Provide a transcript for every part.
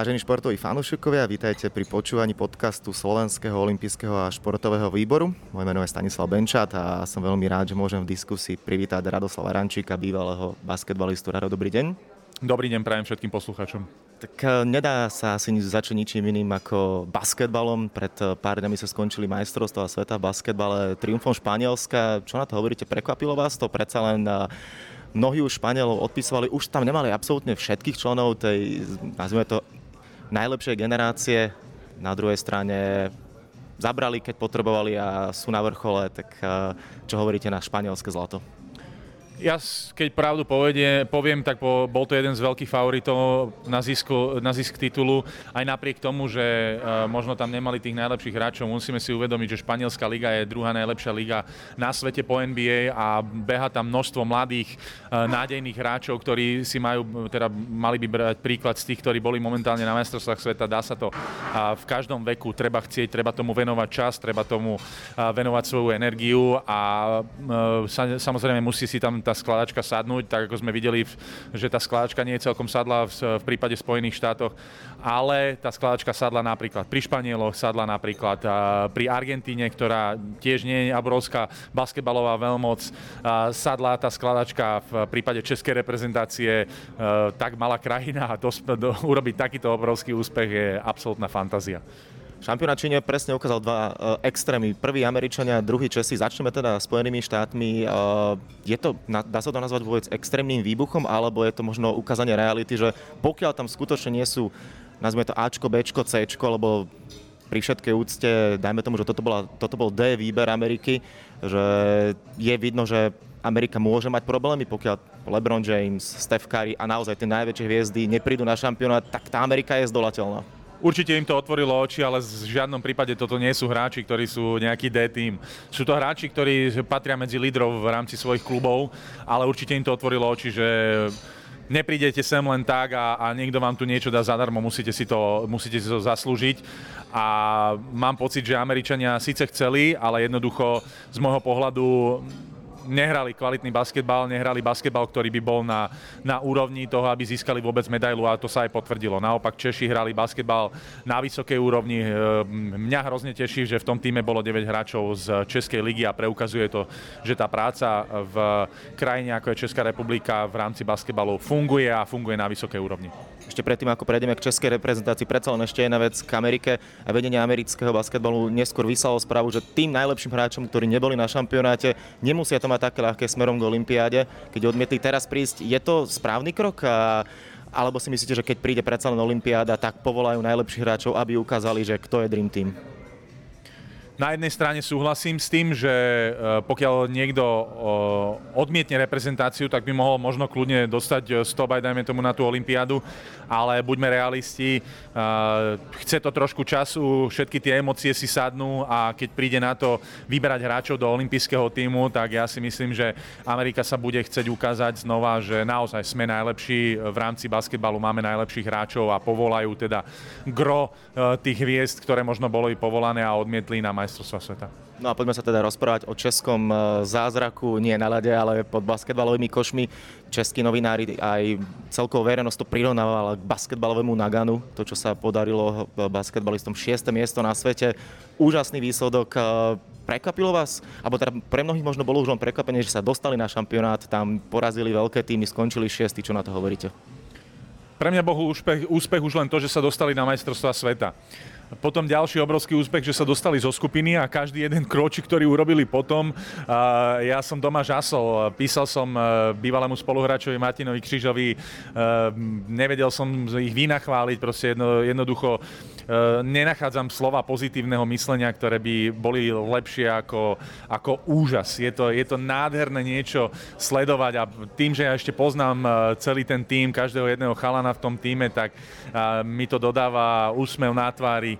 Vážení športoví fanúšikovia, vítajte pri počúvaní podcastu Slovenského olympijského a športového výboru. Moje meno je Stanislav Benčat a som veľmi rád, že môžem v diskusii privítať Radoslava Rančíka, bývalého basketbalistu. Rado, dobrý deň. Dobrý deň prajem všetkým poslucháčom. Tak eh, nedá sa asi začať ničím iným ako basketbalom. Pred eh, pár dňami sa skončili majstrovstvá sveta v basketbale triumfom Španielska. Čo na to hovoríte? Prekvapilo vás to? Predsa len eh, mnohí už Španielov odpisovali, už tam nemali absolútne všetkých členov tej, nazvime to, najlepšej generácie, na druhej strane zabrali, keď potrebovali a sú na vrchole, tak eh, čo hovoríte na španielské zlato? Ja, keď pravdu povedie, poviem, tak bol to jeden z veľkých favoritov na, zisku, na zisk titulu. Aj napriek tomu, že uh, možno tam nemali tých najlepších hráčov, musíme si uvedomiť, že Španielská liga je druhá najlepšia liga na svete po NBA a beha tam množstvo mladých, uh, nádejných hráčov, ktorí si majú, teda mali by brať príklad z tých, ktorí boli momentálne na majstrovstvách sveta. Dá sa to uh, v každom veku, treba chcieť, treba tomu venovať čas, treba tomu venovať svoju energiu a sa, samozrejme musí si tam tá skladačka sadnúť, tak ako sme videli, že tá skladačka nie je celkom sadla v, v prípade Spojených štátoch, ale tá skladačka sadla napríklad pri Španieloch, sadla napríklad pri Argentíne, ktorá tiež nie je obrovská basketbalová veľmoc, sadla tá skladačka v prípade českej reprezentácie, tak malá krajina a do, do, urobiť takýto obrovský úspech je absolútna fantázia. Šampionát Číne presne ukázal dva uh, extrémy. Prvý Američania, druhý Česi. Začneme teda Spojenými štátmi. Uh, je to, dá sa to nazvať vôbec extrémnym výbuchom, alebo je to možno ukázanie reality, že pokiaľ tam skutočne nie sú, nazvime to Ačko, Bčko, Cčko, lebo pri všetkej úcte, dajme tomu, že toto, bola, toto bol D výber Ameriky, že je vidno, že Amerika môže mať problémy, pokiaľ LeBron James, Steph Curry a naozaj tie najväčšie hviezdy neprídu na šampionát, tak tá Amerika je zdolateľná. Určite im to otvorilo oči, ale v žiadnom prípade toto nie sú hráči, ktorí sú nejaký D-team. Sú to hráči, ktorí patria medzi lídrov v rámci svojich klubov, ale určite im to otvorilo oči, že neprídete sem len tak a, a niekto vám tu niečo dá zadarmo, musíte si, to, musíte si to zaslúžiť. A mám pocit, že Američania síce chceli, ale jednoducho z môjho pohľadu nehrali kvalitný basketbal, nehrali basketbal, ktorý by bol na, na úrovni toho, aby získali vôbec medailu a to sa aj potvrdilo. Naopak Češi hrali basketbal na vysokej úrovni. Ehm, mňa hrozne teší, že v tom týme bolo 9 hráčov z Českej ligy a preukazuje to, že tá práca v krajine ako je Česká republika v rámci basketbalu funguje a funguje na vysokej úrovni. Ešte predtým, ako prejdeme k českej reprezentácii, predsa len ešte jedna vec k Amerike a vedenie amerického basketbalu neskôr vyslalo správu, že tým najlepším hráčom, ktorí neboli na šampionáte, nemusia to mať také ľahké smerom k Olympiáde, keď odmietli teraz prísť. Je to správny krok? A, alebo si myslíte, že keď príde predsa len Olympiáda, tak povolajú najlepších hráčov, aby ukázali, že kto je Dream Team? Na jednej strane súhlasím s tým, že e, pokiaľ niekto e, odmietne reprezentáciu, tak by mohol možno kľudne dostať 100 e, aj dajme tomu na tú olympiádu, ale buďme realisti, chce to trošku času, všetky tie emócie si sadnú a keď príde na to vyberať hráčov do olympijského týmu, tak ja si myslím, že Amerika sa bude chcieť ukázať znova, že naozaj sme najlepší. V rámci basketbalu, máme najlepších hráčov a povolajú teda gro tých hviezd, ktoré možno boli povolané a odmietli na majstrovstvá majstrovstva sveta. No a poďme sa teda rozprávať o českom e, zázraku, nie na ľade, ale pod basketbalovými košmi. Českí novinári aj celkovú verejnosť to prirovnávala k basketbalovému Naganu, to, čo sa podarilo basketbalistom 6. miesto na svete. Úžasný výsledok. E, prekvapilo vás? Alebo teda pre mnohých možno bolo už len prekvapenie, že sa dostali na šampionát, tam porazili veľké týmy, skončili šiesti. Čo na to hovoríte? Pre mňa bol úspech, úspech už len to, že sa dostali na majstrovstvá sveta. Potom ďalší obrovský úspech, že sa dostali zo skupiny a každý jeden kročik, ktorý urobili potom, ja som doma žasol. Písal som e, bývalému spoluhráčovi Martinovi Křižovi, e, nevedel som ich vynachváliť, proste jedno, jednoducho e, nenachádzam slova pozitívneho myslenia, ktoré by boli lepšie ako, ako úžas. Je to, je to nádherné niečo sledovať a tým, že ja ešte poznám celý ten tým, každého jedného chalana v tom týme, tak mi to dodáva úsmev na tvári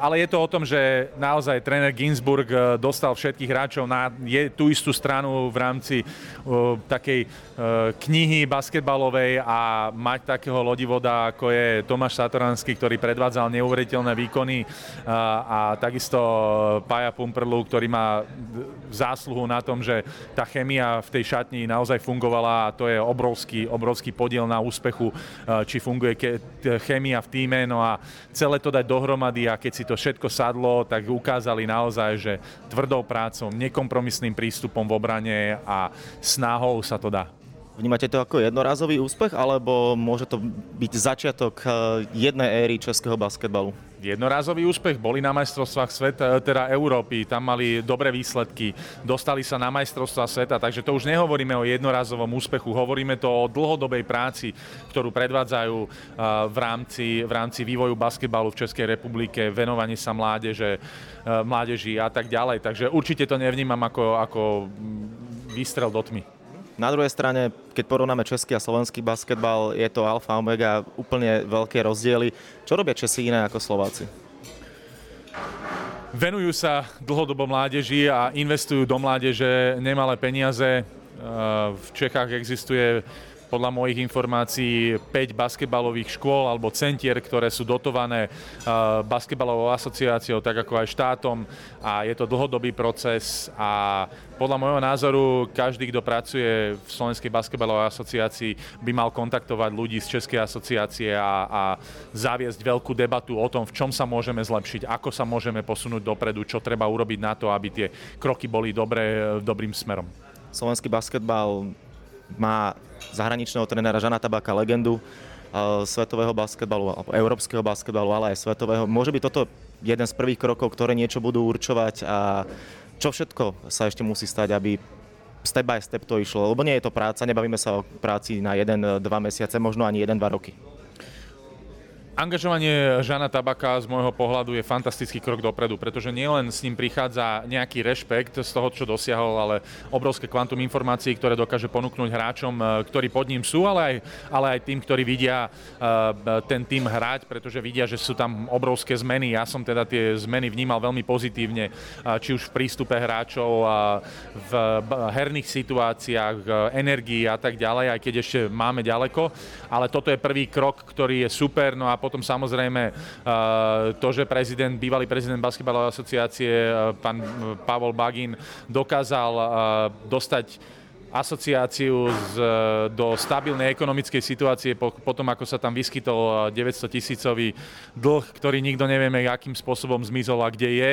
ale je to o tom, že naozaj tréner Ginsburg dostal všetkých hráčov na tú istú stranu v rámci takej knihy basketbalovej a mať takého lodivoda, ako je Tomáš Satoranský, ktorý predvádzal neuveriteľné výkony a, a takisto Paja Pumperlu, ktorý má zásluhu na tom, že tá chemia v tej šatni naozaj fungovala a to je obrovský, obrovský podiel na úspechu, či funguje chemia v týme, no a celé to dať dohromady a keď si to všetko sadlo, tak ukázali naozaj, že tvrdou prácou, nekompromisným prístupom v obrane a snahou sa to dá. Vnímate to ako jednorázový úspech, alebo môže to byť začiatok eh, jednej éry českého basketbalu? jednorázový úspech, boli na majstrovstvách sveta, eh, teda Európy, tam mali dobré výsledky, dostali sa na majstrovstvá sveta, takže to už nehovoríme o jednorázovom úspechu, hovoríme to o dlhodobej práci, ktorú predvádzajú eh, v rámci, v rámci vývoju basketbalu v Českej republike, venovanie sa mládeže, mládeži a tak ďalej. Takže určite to nevnímam ako, ako mm, výstrel do tmy. Na druhej strane, keď porovnáme český a slovenský basketbal, je to alfa omega, úplne veľké rozdiely. Čo robia Česi iné ako Slováci? Venujú sa dlhodobo mládeži a investujú do mládeže nemalé peniaze. V Čechách existuje podľa mojich informácií 5 basketbalových škôl alebo centier, ktoré sú dotované basketbalovou asociáciou, tak ako aj štátom a je to dlhodobý proces a podľa môjho názoru každý, kto pracuje v Slovenskej basketbalovej asociácii, by mal kontaktovať ľudí z Českej asociácie a, a zaviesť veľkú debatu o tom, v čom sa môžeme zlepšiť, ako sa môžeme posunúť dopredu, čo treba urobiť na to, aby tie kroky boli dobré, dobrým smerom. Slovenský basketbal má zahraničného trénera Žana Tabaka, legendu uh, svetového basketbalu, alebo európskeho basketbalu, ale aj svetového. Môže byť toto jeden z prvých krokov, ktoré niečo budú určovať a čo všetko sa ešte musí stať, aby step by step to išlo, lebo nie je to práca, nebavíme sa o práci na 1-2 mesiace, možno ani 1-2 roky. Angažovanie Žana Tabaka z môjho pohľadu je fantastický krok dopredu, pretože nielen s ním prichádza nejaký rešpekt z toho, čo dosiahol, ale obrovské kvantum informácií, ktoré dokáže ponúknuť hráčom, e, ktorí pod ním sú, ale aj, ale aj tým, ktorí vidia e, ten tým hrať, pretože vidia, že sú tam obrovské zmeny. Ja som teda tie zmeny vnímal veľmi pozitívne, či už v prístupe hráčov, v herných situáciách, energii a tak ďalej, aj keď ešte máme ďaleko. Ale toto je prvý krok, ktorý je super. No a potom potom samozrejme eh, to, že prezident, bývalý prezident Basketbalovej asociácie, eh, pán Pavol Bagin, dokázal eh, dostať asociáciu z, do stabilnej ekonomickej situácie po, potom, ako sa tam vyskytol 900 tisícový dlh, ktorý nikto nevieme, akým spôsobom zmizol a kde je.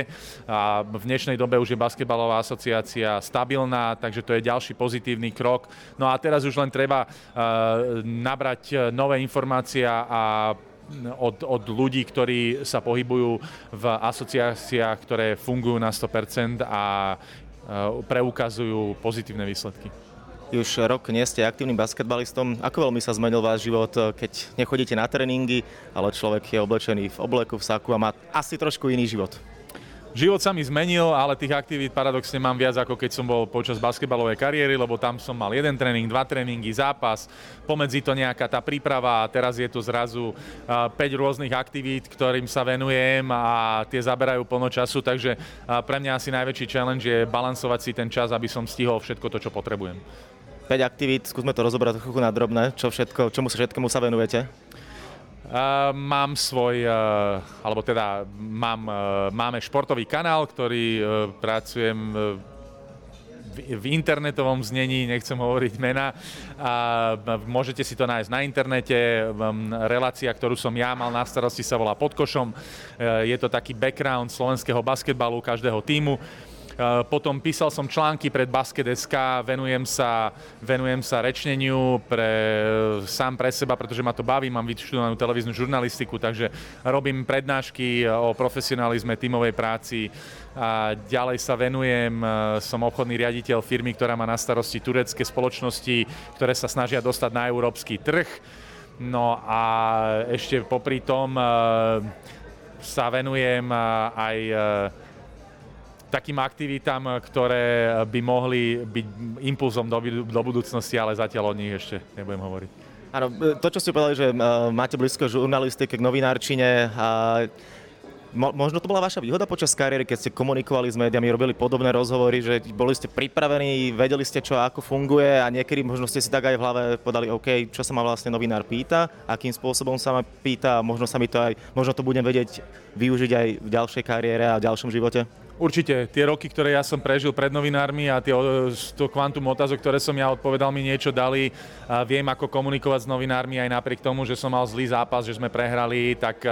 A v dnešnej dobe už je basketbalová asociácia stabilná, takže to je ďalší pozitívny krok. No a teraz už len treba uh, nabrať nové informácie a od, od ľudí, ktorí sa pohybujú v asociáciách, ktoré fungujú na 100% a e, preukazujú pozitívne výsledky. Už rok nie ste aktívnym basketbalistom. Ako veľmi sa zmenil váš život, e, keď nechodíte na tréningy, ale človek je oblečený v obleku, v saku a má asi trošku iný život? Život sa mi zmenil, ale tých aktivít paradoxne mám viac ako keď som bol počas basketbalovej kariéry, lebo tam som mal jeden tréning, dva tréningy, zápas, pomedzi to nejaká tá príprava a teraz je tu zrazu 5 rôznych aktivít, ktorým sa venujem a tie zaberajú plno času, takže pre mňa asi najväčší challenge je balansovať si ten čas, aby som stihol všetko to, čo potrebujem. 5 aktivít, skúsme to rozobrať trochu na drobné, čo všetko, čomu sa všetkému sa venujete? Uh, mám svoj, uh, alebo teda mám, uh, máme športový kanál, ktorý uh, pracujem uh, v, v internetovom znení, nechcem hovoriť mena. A môžete si to nájsť na internete. Relácia, ktorú som ja mal na starosti, sa volá Pod košom. Je to taký background slovenského basketbalu každého týmu. Eh, potom písal som články pred Basket.sk, venujem sa, venujem sa rečneniu pre, sám pre seba, pretože ma to baví, mám vyštudovanú televíznu žurnalistiku, takže robím prednášky o profesionalizme, tímovej práci, a ďalej sa venujem, eh, som obchodný riaditeľ firmy, ktorá má na starosti turecké spoločnosti, ktoré sa snažia dostať na európsky trh. No a ešte popri tom eh, sa venujem aj takým aktivitám, ktoré by mohli byť impulzom do, do budúcnosti, ale zatiaľ o nich ešte nebudem hovoriť. Áno, to, čo ste povedali, že máte blízko žurnalistike k novinárčine, a Mo- možno to bola vaša výhoda počas kariéry, keď ste komunikovali s médiami, robili podobné rozhovory, že boli ste pripravení, vedeli ste, čo ako funguje a niekedy možno ste si tak aj v hlave podali, OK, čo sa ma vlastne novinár pýta, akým spôsobom sa ma pýta, možno sa mi to aj, možno to budem vedieť využiť aj v ďalšej kariére a v ďalšom živote. Určite, tie roky, ktoré ja som prežil pred novinármi a tie, to kvantum otázok, ktoré som ja odpovedal, mi niečo dali. A viem, ako komunikovať s novinármi aj napriek tomu, že som mal zlý zápas, že sme prehrali, tak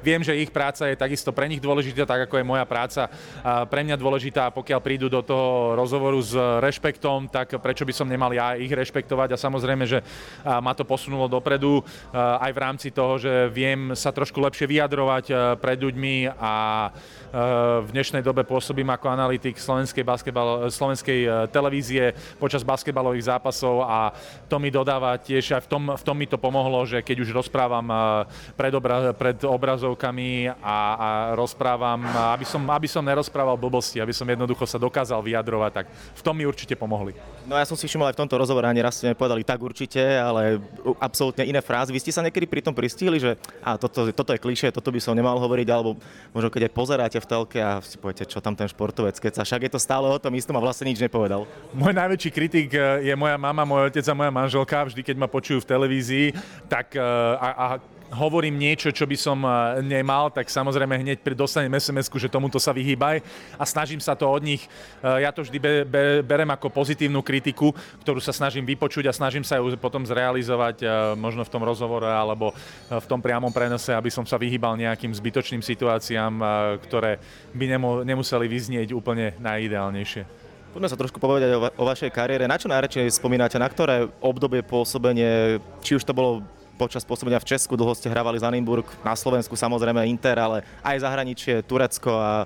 viem, že ich práca je takisto pre nich dôležitá, tak ako je moja práca a pre mňa dôležitá. Pokiaľ prídu do toho rozhovoru s rešpektom, tak prečo by som nemal ja ich rešpektovať a samozrejme, že ma to posunulo dopredu aj v rámci toho, že viem sa trošku lepšie vyjadrovať pred ľuďmi a v dnešnej dobe pôsobím ako analytik slovenskej, basketball, slovenskej e, televízie počas basketbalových zápasov a to mi dodáva tiež aj v tom, v tom mi to pomohlo, že keď už rozprávam e, pred, obra, pred obrazovkami a, a rozprávam, aby som, aby som nerozprával blbosti, aby som jednoducho sa dokázal vyjadrovať, tak v tom mi určite pomohli. No ja som si všimol aj v tomto rozhovore, ani raz ste nepovedali tak určite, ale absolútne iné frázy. Vy ste sa niekedy pri tom pristihli, že a toto, toto je klišé, toto by som nemal hovoriť, alebo možno keď aj pozeráte v telke a si poviete, čo čo tam ten športovec keď sa však je to stále o tom istom a vlastne nič nepovedal. Môj najväčší kritik eh, je moja mama, môj otec a moja manželka. Vždy, keď ma počujú v televízii, tak eh, a, a hovorím niečo, čo by som eh, nemal, tak samozrejme hneď dostanem sms že tomuto sa vyhýbaj a snažím sa to od nich. Ja to vždy be, be, berem ako pozitívnu kritiku, ktorú sa snažím vypočuť a snažím sa ju potom zrealizovať možno v tom rozhovore alebo v tom priamom prenose, aby som sa vyhýbal nejakým zbytočným situáciám, ktoré by nemuseli vyznieť úplne najideálnejšie. Poďme sa trošku povedať o, va- o vašej kariére. Na čo najradšej spomínate? Na ktoré obdobie pôsobenie, či už to bolo počas pôsobenia v Česku, dlho ste hrávali za Nimburg, na Slovensku samozrejme Inter, ale aj zahraničie, Turecko a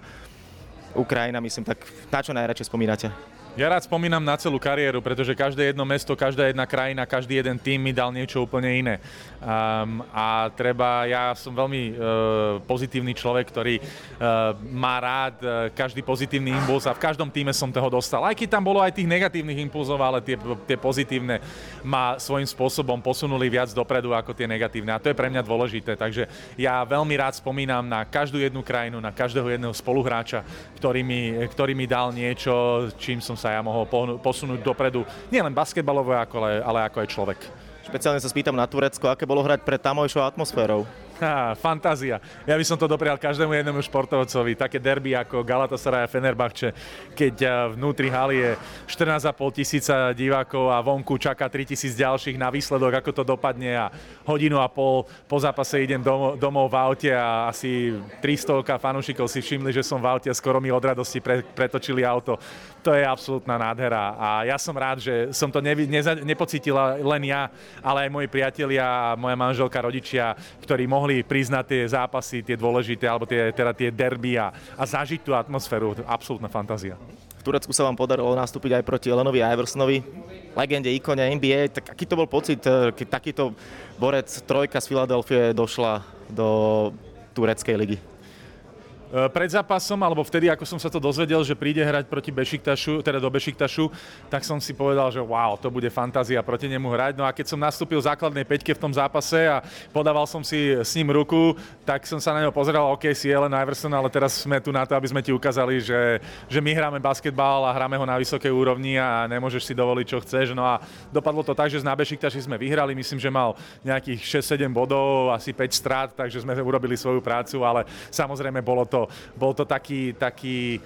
Ukrajina, myslím, tak na čo najradšej spomínate? Ja rád spomínam na celú kariéru, pretože každé jedno mesto, každá jedna krajina, každý jeden tým mi dal niečo úplne iné. Um, a treba, ja som veľmi uh, pozitívny človek, ktorý uh, má rád uh, každý pozitívny impuls a v každom týme som toho dostal. Aj keď tam bolo aj tých negatívnych impulzov, ale tie, tie pozitívne ma svojím spôsobom posunuli viac dopredu ako tie negatívne. A to je pre mňa dôležité. Takže ja veľmi rád spomínam na každú jednu krajinu, na každého jedného spoluhráča, ktorý mi, ktorý mi dal niečo, čím som sa ja mohol posunúť dopredu, nielen basketbalovo, ale, ale ako aj človek. Špeciálne sa spýtam na Turecko, aké bolo hrať pred tamojšou atmosférou? Fantázia. Ja by som to doprial každému jednému športovcovi. Také derby ako Galatasaray a Fenerbahče, keď eh, vnútri haly je 14,5 tisíca divákov a vonku čaká 3 tisíc ďalších na výsledok, ako to dopadne a hodinu a pol po zápase idem domov, domov v aute a asi 300 fanúšikov si všimli, že som v aute a skoro mi od radosti pre, pretočili auto. To je absolútna nádhera a ja som rád, že som to nevi, neza, nepocítila len ja, ale aj moji priatelia a moja manželka, rodičia, ktorí mohli mohli na tie zápasy, tie dôležité, alebo tie, teda tie derby a, a zažiť tú atmosféru. Absolútna fantázia. V Turecku sa vám podarilo nastúpiť aj proti Elenovi Iversonovi, legende, ikone NBA. Tak aký to bol pocit, eh, keď takýto borec trojka z Filadelfie došla do tureckej ligy? Eh, pred zápasom, alebo vtedy, ako som sa to dozvedel, že príde hrať proti Bešiktašu, teda do Bešiktašu, tak som si povedal, že wow, to bude fantázia proti nemu hrať. No a keď som nastúpil v základnej peťke v tom zápase a podával som si s ním ruku, tak som sa na neho pozeral, OK, si Ellen Iverson, ale teraz sme tu na to, aby sme ti ukázali, že, že my hráme basketbal a hráme ho na vysokej úrovni a nemôžeš si dovoliť, čo chceš. No a dopadlo to tak, že na Bešiktaši sme vyhrali, myslím, že mal nejakých 6-7 bodov, asi 5 strát, takže sme urobili svoju prácu, ale samozrejme bolo to bol to taký, taký e,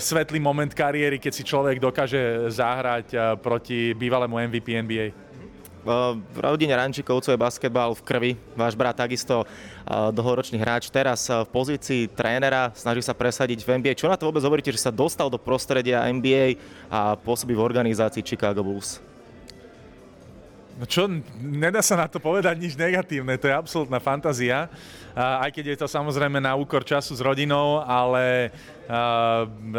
svetlý moment kariéry, keď si človek dokáže zahrať e, proti bývalému MVP NBA. V rodine Rančikovcov je basketbal v krvi. Váš brat takisto e, dlhoročný hráč, teraz v pozícii trénera, snaží sa presadiť v NBA. Čo na to vôbec hovoríte, že sa dostal do prostredia NBA a pôsobí v organizácii Chicago Bulls? No čo, nedá sa na to povedať nič negatívne, to je absolútna fantázia, aj keď je to samozrejme na úkor času s rodinou, ale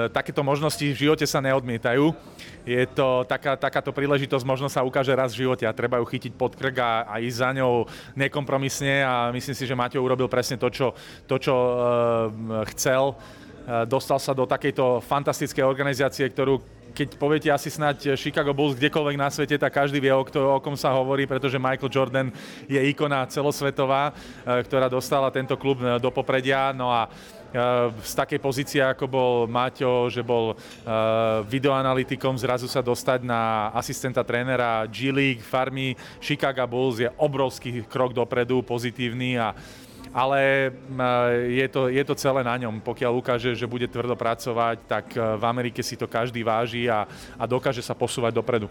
takéto možnosti v živote sa neodmietajú. Je to taká, takáto príležitosť, možno sa ukáže raz v živote a treba ju chytiť pod krk a, a ísť za ňou nekompromisne a myslím si, že Maťo urobil presne to, čo, to, čo uh, chcel. Uh, dostal sa do takejto fantastickej organizácie, ktorú, keď poviete asi snáď Chicago Bulls kdekoľvek na svete, tak každý vie, o, kto, o kom sa hovorí, pretože Michael Jordan je ikona celosvetová, e, ktorá dostala tento klub e, do popredia. No a z takej pozície, ako bol Maťo, že bol videoanalytikom, zrazu sa dostať na asistenta trénera G-League, farmy Chicago Bulls je obrovský krok dopredu, pozitívny a ale je to, je to celé na ňom. Pokiaľ ukáže, že bude tvrdo pracovať, tak v Amerike si to každý váži a, a dokáže sa posúvať dopredu.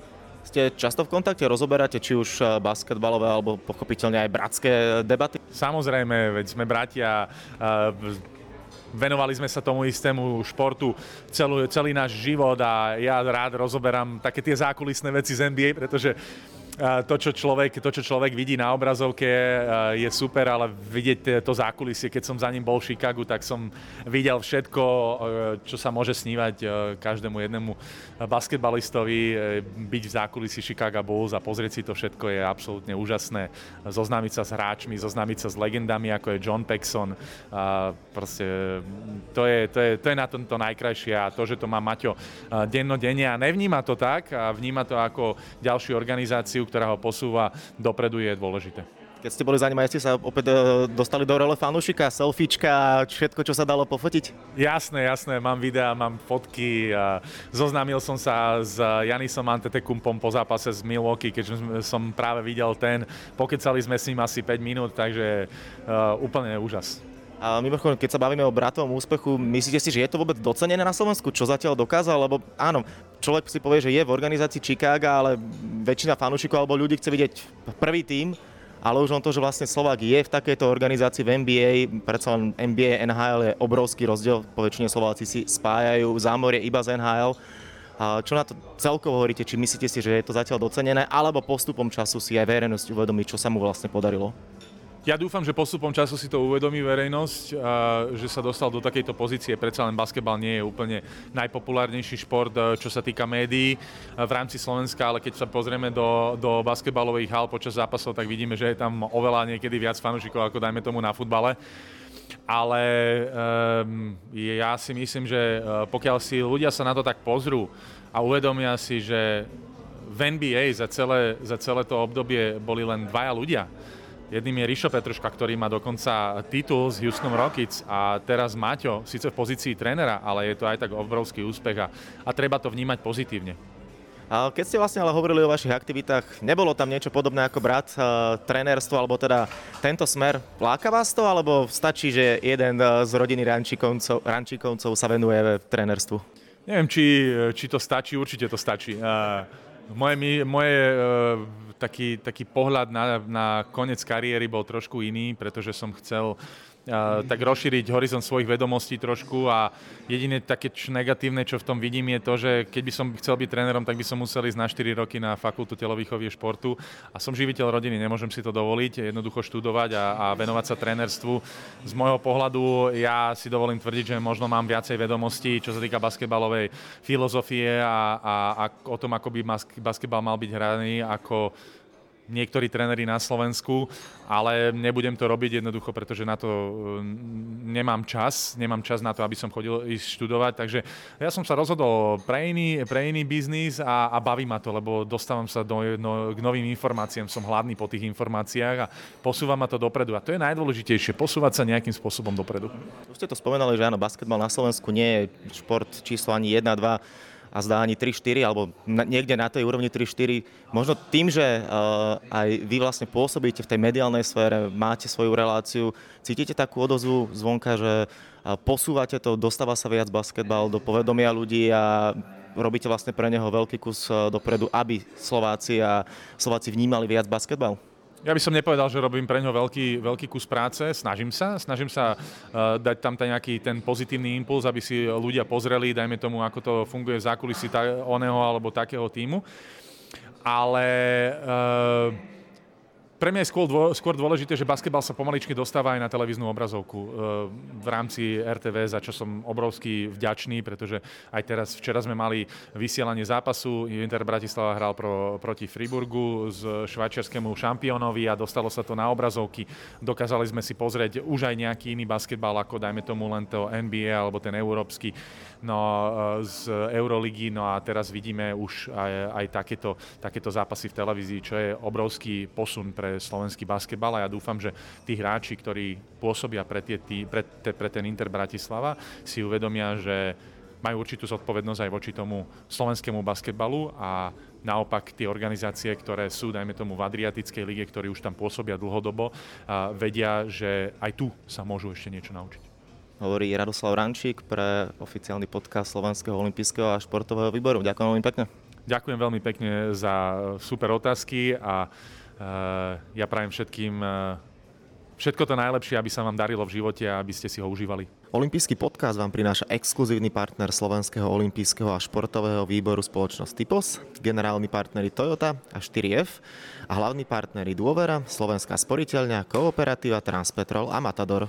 Ste často v kontakte, rozoberáte či už eh, basketbalové alebo pochopiteľne aj bratské debaty? Samozrejme, veď sme bratia, venovali sme sa tomu istému športu celú, celý náš život a ja rád rozoberám také tie zákulisné veci z NBA, pretože to, čo človek, to, čo človek vidí na obrazovke, je super, ale vidieť to zákulisie, keď som za ním bol v Chicagu, tak som videl všetko, čo sa môže snívať každému jednému basketbalistovi. E, byť v zákulisí Chicago Bulls a pozrieť si to všetko je absolútne úžasné. Zoznámiť sa s hráčmi, zoznámiť sa s legendami, ako je John Paxson. Proste to je, to je, to je na tomto najkrajšie a to, že to má Maťo dennodenne a nevníma to tak a vníma to ako ďalšiu organizáciu, ktorá ho posúva dopredu, je dôležité. Keď ste boli za ním, ste sa opäť e, dostali do role fanúšika, selfiečka všetko, čo sa dalo pofotiť? Jasné, jasné, mám videá, mám fotky. Zoznámil som sa s Janisom Antetokounmpom po zápase z Milwaukee, keď som práve videl ten. Pokecali sme s ním asi 5 minút, takže uh, úplne úžas. A mimochodom, keď sa bavíme o bratovom úspechu, myslíte si, že je to vôbec docenené na Slovensku? Čo zatiaľ dokázal? Lebo áno, človek si povie, že je v organizácii Chicago, ale väčšina fanúšikov alebo ľudí chce vidieť prvý tým, ale už on to, že vlastne Slovák je v takejto organizácii v NBA, predsa len NBA, NHL je obrovský rozdiel, po väčšine Slováci si spájajú zámorie iba z NHL. A čo na to celkovo hovoríte, či myslíte si, že je to zatiaľ docenené, alebo postupom času si aj verejnosť uvedomí, čo sa mu vlastne podarilo? Ja dúfam, že postupom času si to uvedomí verejnosť, že sa dostal do takejto pozície. Predsa len basketbal nie je úplne najpopulárnejší šport, čo sa týka médií v rámci Slovenska, ale keď sa pozrieme do, do basketbalových hal počas zápasov, tak vidíme, že je tam oveľa niekedy viac fanúšikov, ako dajme tomu na futbale ale um, ja si myslím, že pokiaľ si ľudia sa na to tak pozrú a uvedomia si, že v NBA za celé, za celé to obdobie boli len dvaja ľudia, Jedným je Rišo Petruška, ktorý má dokonca titul z Houston Rockets a teraz Maťo, síce v pozícii trénera, ale je to aj tak obrovský úspech a, a treba to vnímať pozitívne. A keď ste vlastne ale hovorili o vašich aktivitách, nebolo tam niečo podobné ako brat, uh, trénerstvo, alebo teda tento smer? Láka vás to, alebo stačí, že jeden z rodiny Rančíkovcov, Rančíkovcov sa venuje trénerstvu? Neviem, či, či to stačí, určite to stačí. Uh, moje, moje uh, taký, taký pohľad na, na koniec kariéry bol trošku iný, pretože som chcel tak rozšíriť horizont svojich vedomostí trošku a jediné také negatívne, čo v tom vidím, je to, že keď by som chcel byť trénerom, tak by som musel ísť na 4 roky na fakultu telovýchovy športu a som živiteľ rodiny, nemôžem si to dovoliť, jednoducho študovať a, a venovať sa trénerstvu. Z môjho pohľadu ja si dovolím tvrdiť, že možno mám viacej vedomostí, čo sa týka basketbalovej filozofie a, a, a o tom, ako by basketbal mal byť hraný, ako niektorí tréneri na Slovensku, ale nebudem to robiť jednoducho, pretože na to mm, nemám čas, nemám čas na to, aby som chodil ísť študovať, takže ja som sa rozhodol pre iný, pre iný biznis a, a baví ma to, lebo dostávam sa do, no, k novým informáciám, som hladný po tých informáciách a posúva ma to dopredu. A to je najdôležitejšie, posúvať sa nejakým spôsobom dopredu. Už ste to spomenali, že áno, basketbal na Slovensku nie je šport číslo ani 1, 2, a zdá ani 3-4, alebo niekde na tej úrovni 3-4. Možno tým, že uh, aj vy vlastne pôsobíte v tej mediálnej sfére, máte svoju reláciu, cítite takú odozvu zvonka, že uh, posúvate to, dostáva sa viac basketbal do povedomia ľudí a robíte vlastne pre neho veľký kus uh, dopredu, aby Slováci a Slováci vnímali viac basketbal? Ja by som nepovedal, že robím pre ňo veľký, veľký kus práce. Snažím sa. Snažím sa uh, dať tam ten nejaký ten pozitívny impuls, aby si ľudia pozreli, dajme tomu, ako to funguje v zákulisí ta, oného alebo takého týmu. Ale uh, pre mňa je skôr, dô, skôr dôležité, že basketbal sa pomaličky dostáva aj na televíznu obrazovku e, v rámci RTV, za čo som obrovský vďačný, pretože aj teraz, včera sme mali vysielanie zápasu, Inter Bratislava hral pro, proti Friburgu z švajčiarskému šampiónovi a dostalo sa to na obrazovky. Dokázali sme si pozrieť už aj nejaký iný basketbal, ako dajme tomu len to NBA alebo ten európsky no, e, z Euroligy, no a teraz vidíme už aj, aj takéto, takéto zápasy v televízii, čo je obrovský posun pre pre slovenský basketbal a ja dúfam, že tí hráči, ktorí pôsobia pre, tie, pre, te, pre ten Inter Bratislava, si uvedomia, že majú určitú zodpovednosť aj voči tomu slovenskému basketbalu a naopak tie organizácie, ktoré sú, dajme tomu, v Adriatickej lige, ktorí už tam pôsobia dlhodobo, vedia, že aj tu sa môžu ešte niečo naučiť. Hovorí Radoslav Rančík pre oficiálny podcast Slovenského olympijského a športového výboru. Ďakujem veľmi pekne. Ďakujem veľmi pekne za super otázky a ja prajem všetkým všetko to najlepšie, aby sa vám darilo v živote a aby ste si ho užívali. Olympijský podcast vám prináša exkluzívny partner Slovenského olympijského a športového výboru spoločnosť Typos, generálni partneri Toyota a 4F a hlavní partneri Dôvera, Slovenská sporiteľňa, Kooperativa, Transpetrol a Matador.